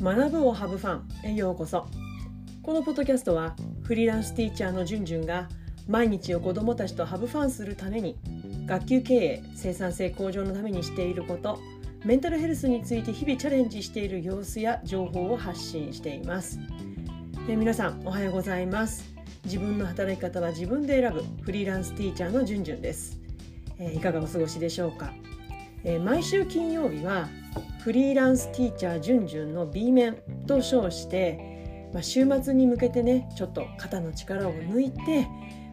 学ぶをハブファンへようこそ。このポッドキャストはフリーランスティーチャーのじゅんじゅんが毎日を子どもたちとハブファンするために学級経営生産性向上のためにしていることメンタルヘルスについて日々チャレンジしている様子や情報を発信しています。え皆さんおはようございます。自分の働き方は自分で選ぶフリーランスティーチャーのじゅんじゅんです。えいかがお過ごしでしょうか？え毎週金曜日はフリーランスティーチャーじゅんじゅんの B 面と称して、まあ、週末に向けてねちょっと肩の力を抜いて、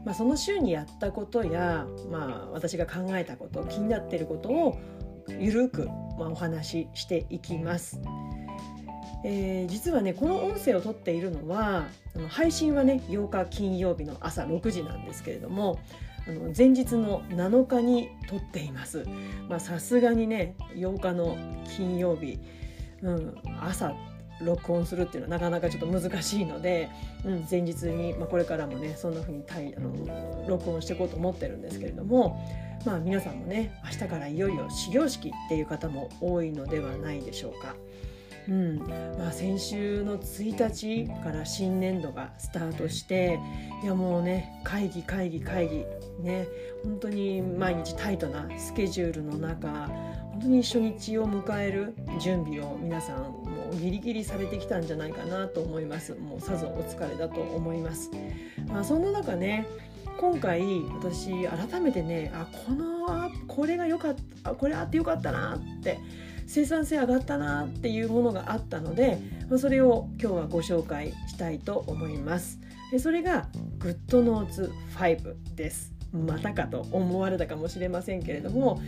まあ、その週にやったことや、まあ、私が考えたこと気になっていることをゆるく、まあ、お話ししていきます。えー、実はねこの音声を撮っているのは配信はね8日金曜日の朝6時なんですけれどもあの前日の7日に撮っています。さすがにね8日の金曜日、うん、朝録音するっていうのはなかなかちょっと難しいので、うん、前日に、まあ、これからもねそんな風にあの録音していこうと思ってるんですけれども、まあ、皆さんもね明日からいよいよ始業式っていう方も多いのではないでしょうか。うん。まあ、先週の1日から新年度がスタートしていやもうね会議会議会議ね本当に毎日タイトなスケジュールの中本当に初日を迎える準備を皆さんもうギリギリされてきたんじゃないかなと思います。もうさぞお疲れだと思います、まあ、そんな中ね今回私改めてねあこのこれが良かったこれあってよかったなって生産性上がったなっていうものがあったのでそれを今日はご紹介したいと思います。それが GoodNotes5 です。またかと思われたかもしれませんけれども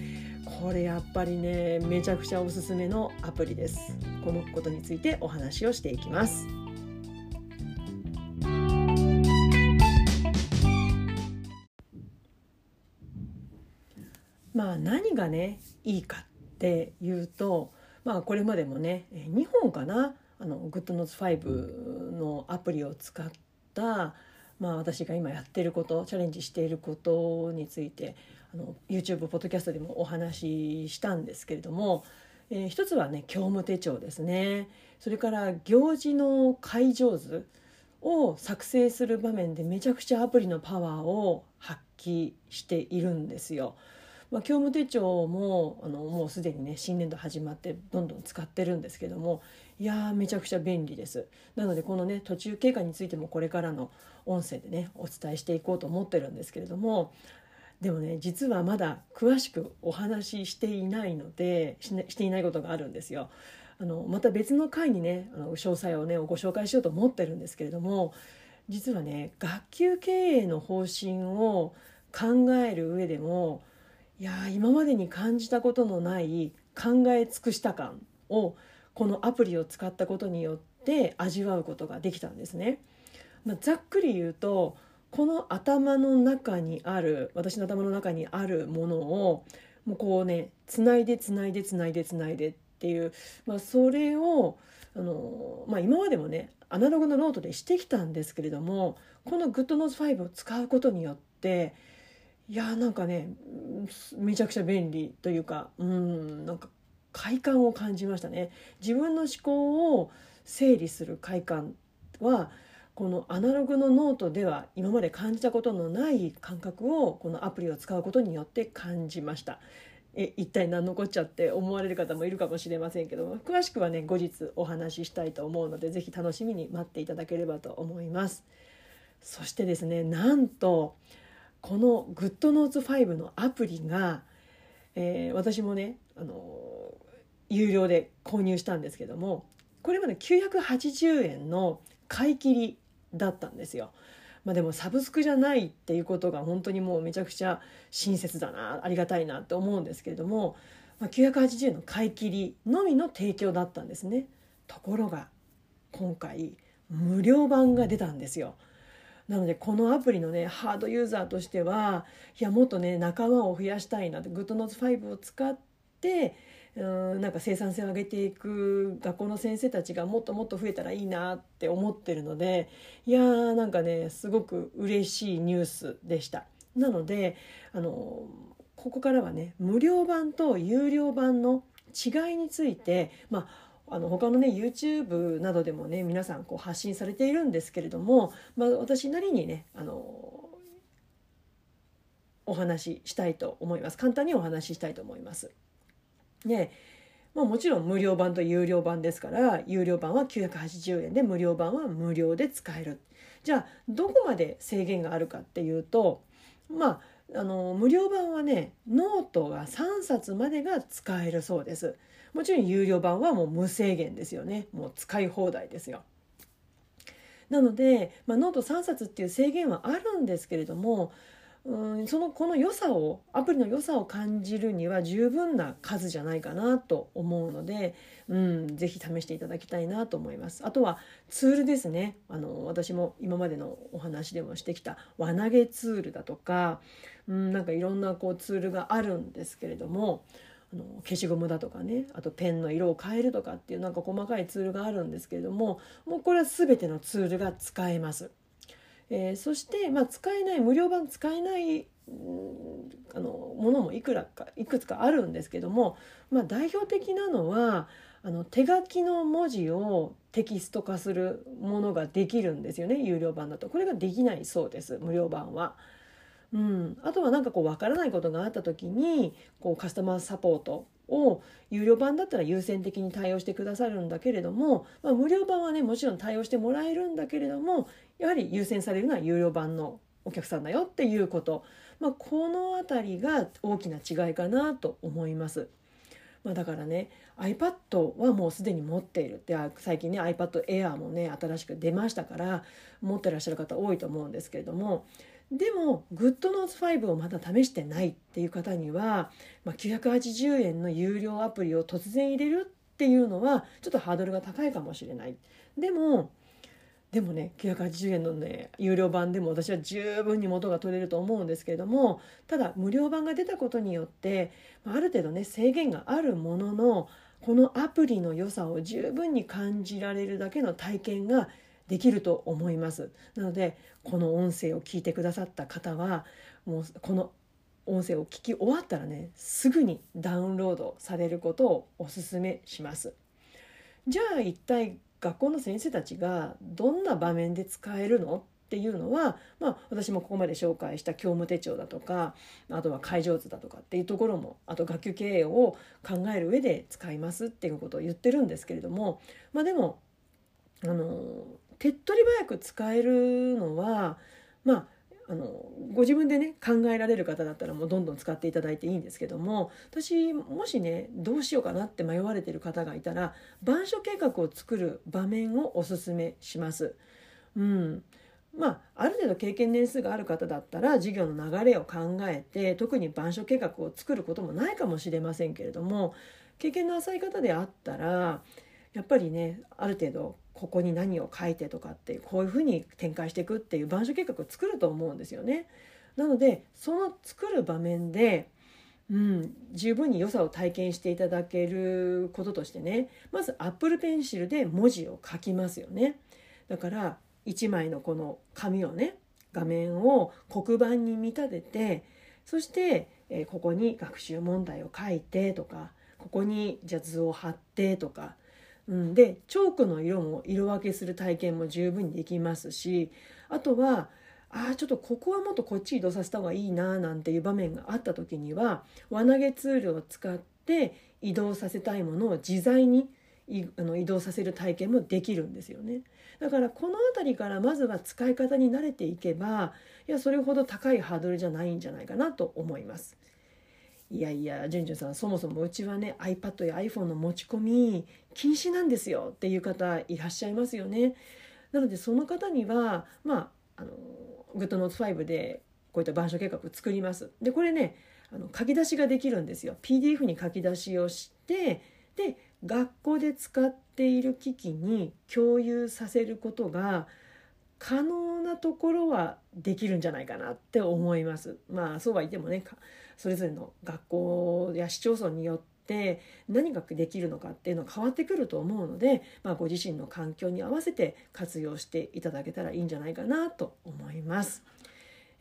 これやっぱりねめちゃくちゃおすすめのアプリです。このことについてお話をしていきます。まあ何がねいいかっていうとまあこれまでもね2本かな？あの GoodNotes5 のアプリを使った、まあ、私が今やってることチャレンジしていることについてあの YouTube ポッドキャストでもお話ししたんですけれども、えー、一つはね業務手帳ですねそれから行事の解上図を作成する場面でめちゃくちゃアプリのパワーを発揮しているんですよ。まあ、業務手帳もあのもうすでにね新年度始まってどんどん使ってるんですけどもいやめちゃくちゃ便利ですなのでこのね途中経過についてもこれからの音声でねお伝えしていこうと思ってるんですけれどもでもね実はまだ詳しくお話ししていないのでしていないことがあるんですよ。あのまた別の回にねあの詳細をねご紹介しようと思ってるんですけれども実はね学級経営の方針を考える上でもいや今までに感じたことのない考え尽くした感をこのアプリを使ったことによって味わうことができたんですね。まあ、ざっくり言うとこの頭の中にある私の頭の中にあるものをもうこうねつないでつないでつないでつないでっていう、まあ、それをあの、まあ、今までもねアナログのノートでしてきたんですけれどもこの GoodNotes5 を使うことによっていやーなんかねめちゃくちゃ便利というかうんなんか快感を感じましたね。自分の思考を整理する快感はこのアナログのノートでは今まで感じたことのない感覚をこのアプリを使うことによって感じました。え一体何のこっちゃって思われる方もいるかもしれませんけども詳しくはね後日お話ししたいと思うので是非楽しみに待っていただければと思います。そしてですねなんとこの GoodNotes5 のアプリが、えー、私もね、あの有料で購入したんですけどもこれまで980円の買い切りだったんですよ。まあ、でもサブスクじゃないっていうことが本当にもうめちゃくちゃ親切だなありがたいなって思うんですけれども、まあ、980円の買い切りのみの提供だったんですね。ところが今回無料版が出たんですよ。なのでこのアプリのねハードユーザーとしてはいやもっとね仲間を増やしたいなって GoodNotes5 を使ってうんなんか生産性を上げていく学校の先生たちがもっともっと増えたらいいなって思ってるのでいやーなんかねすごく嬉しいニュースでした。なのであのここからはね無料版と有料版の違いについて、まあ、あの他のね YouTube などでもね皆さんこう発信されているんですけれども、まあ、私なりにねあのお話ししたいと思います。簡単にお話ししたいと思います。でまあ、もちろん無料版と有料版ですから有料版は980円で無料版は無料で使える。じゃあどこまで制限があるかっていうとまああの無料版はねノートが3冊までが使えるそうです。もちろん有料版はもう無制限ですよね。もう使い放題ですよ。なので、まあ、ノート3冊っていう制限はあるんですけれどもうんそのこの良さをアプリの良さを感じるには十分な数じゃないかなと思うので、うん、ぜひ試していただきたいなと思います。あとはツールですね。あの私も今までのお話でもしてきた輪投げツールだとか、うん、なんかいろんなこうツールがあるんですけれどもあの消しゴムだとかねあとペンの色を変えるとかっていうなんか細かいツールがあるんですけれどももうこれは全てのツールが使えます。えー、そして、まあ、使えない無料版使えない、あのものもいくらかいくつかあるんですけども、まあ、代表的なのはあの手書きの文字をテキスト化するものができるんですよね有料版だとこれができないそうです無料版は。うん、あとは何かこう分からないことがあった時にこうカスタマーサポートを有料版だったら優先的に対応してくださるんだけれども、まあ、無料版はねもちろん対応してもらえるんだけれどもやはり優先されるのは有料版のお客さんだよっていうこと、まあ、この辺りが大きな違いかなと思います。まあ、だからね iPad はもうすでに持っているって最近ね iPad Air もね新しく出ましたから持ってらっしゃる方多いと思うんですけれどもでも GoodNotes5 をまだ試してないっていう方には、まあ、980円の有料アプリを突然入れるっていうのはちょっとハードルが高いかもしれない。でもでもね980円のね有料版でも私は十分に元が取れると思うんですけれどもただ無料版が出たことによってある程度ね制限があるもののこのアプリの良さを十分に感じられるだけの体験ができると思います。なのでこの音声を聞いてくださった方はもうこの音声を聞き終わったらねすぐにダウンロードされることをお勧めします。じゃあ一体学校の先生たちがどんな場面で使えるのっていうのは、まあ、私もここまで紹介した教務手帳だとかあとは会場図だとかっていうところもあと学級経営を考える上で使いますっていうことを言ってるんですけれどもまあでもあの手っ取り早く使えるのはまああのご自分でね考えられる方だったらもうどんどん使っていただいていいんですけども私もしねどうしようかなって迷われてる方がいたら板書計画を作る場面をおすすめします。うんまあ、ある程度経験年数がある方だったら授業の流れを考えて特に板書計画を作ることもないかもしれませんけれども経験の浅い方であったらやっぱりねある程度ここに何を書いてとかってこういうふうに展開していくっていう板書計画を作ると思うんですよね。なのでその作る場面で、うん、十分に良さを体験していただけることとしてねまずアップルペンシルで文字を書きますよね。だから1枚のこの紙をね画面を黒板に見立ててそして、えここに学習問題を書いてとかここにじゃ図を貼ってとかうん、でチョークの色も色分けする体験も十分にできますしあとはああちょっとここはもっとこっち移動させた方がいいななんていう場面があった時には輪投げツールを使って移動させたいものを自在にあの移動させる体験もできるんですよね。だからこの辺りからまずは使い方に慣れていけばいやそれほど高いハードルじゃないんじゃないかなと思います。いやいやじゅんじゅんさんそもそもうちはね iPad や iPhone の持ち込み禁止なんですよっていう方いらっしゃいますよね。なのでその方にはまああの GoodNotes5 でこういった板書計画を作ります。でこれねあの書き出しができるんですよ。PDF に書き出しをしてで学校で使っている機器に共有させることが可能なところはできるんじゃないかなって思います。まあそうは言ってもねそれぞれの学校や市町村によって何ができるのかっていうのは変わってくると思うので、まあ、ご自身の環境に合わせて活用していただけたらいいんじゃないかなと思います。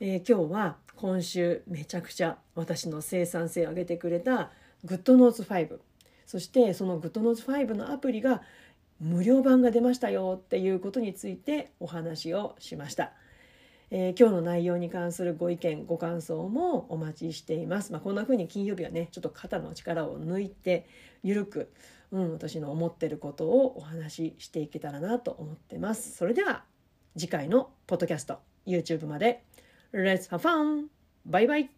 えー、今日は今週めちゃくちゃ私の生産性を上げてくれた GoodNotes5 そしてその GoodNotes5 のアプリが無料版が出ましたよっていうことについてお話をしました。えー、今日の内容に関するご意見ご感想もお待ちしています。まあ、こんな風に金曜日はねちょっと肩の力を抜いてゆるく、うん、私の思ってることをお話ししていけたらなと思ってます。それでは次回のポッドキャスト YouTube まで Let's have fun! バイバイ